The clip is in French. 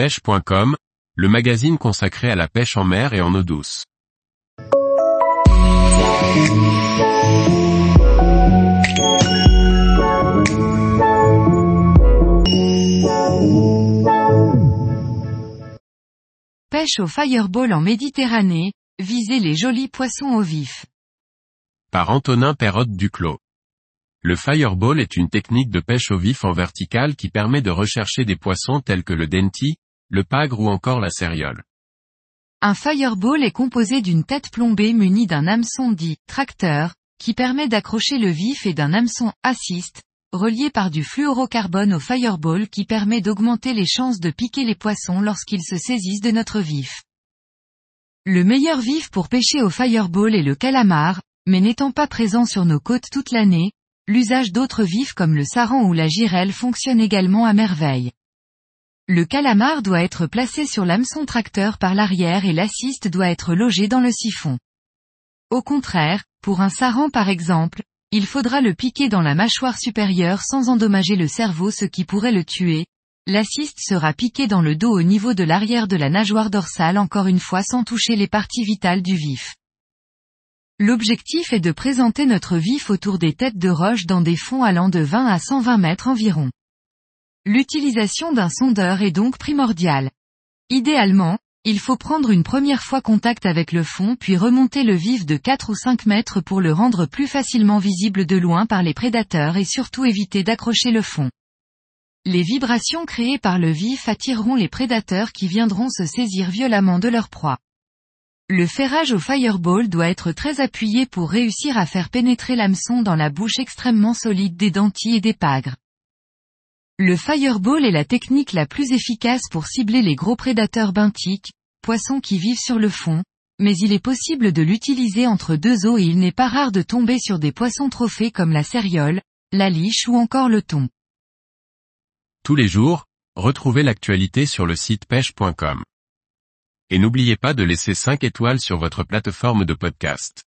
pêche.com, le magazine consacré à la pêche en mer et en eau douce. Pêche au fireball en Méditerranée, visez les jolis poissons au vif. Par Antonin Perrotte Duclos. Le fireball est une technique de pêche au vif en vertical qui permet de rechercher des poissons tels que le denti, le pagre ou encore la céréole. Un fireball est composé d'une tête plombée munie d'un hameçon dit tracteur, qui permet d'accrocher le vif et d'un hameçon assist, relié par du fluorocarbone au fireball qui permet d'augmenter les chances de piquer les poissons lorsqu'ils se saisissent de notre vif. Le meilleur vif pour pêcher au fireball est le calamar, mais n'étant pas présent sur nos côtes toute l'année, l'usage d'autres vifs comme le saran ou la girelle fonctionne également à merveille. Le calamar doit être placé sur l'hameçon tracteur par l'arrière et l'assiste doit être logé dans le siphon. Au contraire, pour un saran par exemple, il faudra le piquer dans la mâchoire supérieure sans endommager le cerveau ce qui pourrait le tuer. L'assiste sera piqué dans le dos au niveau de l'arrière de la nageoire dorsale encore une fois sans toucher les parties vitales du vif. L'objectif est de présenter notre vif autour des têtes de roche dans des fonds allant de 20 à 120 mètres environ. L'utilisation d'un sondeur est donc primordiale. Idéalement, il faut prendre une première fois contact avec le fond puis remonter le vif de 4 ou 5 mètres pour le rendre plus facilement visible de loin par les prédateurs et surtout éviter d'accrocher le fond. Les vibrations créées par le vif attireront les prédateurs qui viendront se saisir violemment de leur proie. Le ferrage au fireball doit être très appuyé pour réussir à faire pénétrer l'hameçon dans la bouche extrêmement solide des dentilles et des pagres. Le fireball est la technique la plus efficace pour cibler les gros prédateurs benthiques, poissons qui vivent sur le fond, mais il est possible de l'utiliser entre deux eaux et il n'est pas rare de tomber sur des poissons trophées comme la céréole, la liche ou encore le thon. Tous les jours, retrouvez l'actualité sur le site pêche.com. Et n'oubliez pas de laisser 5 étoiles sur votre plateforme de podcast.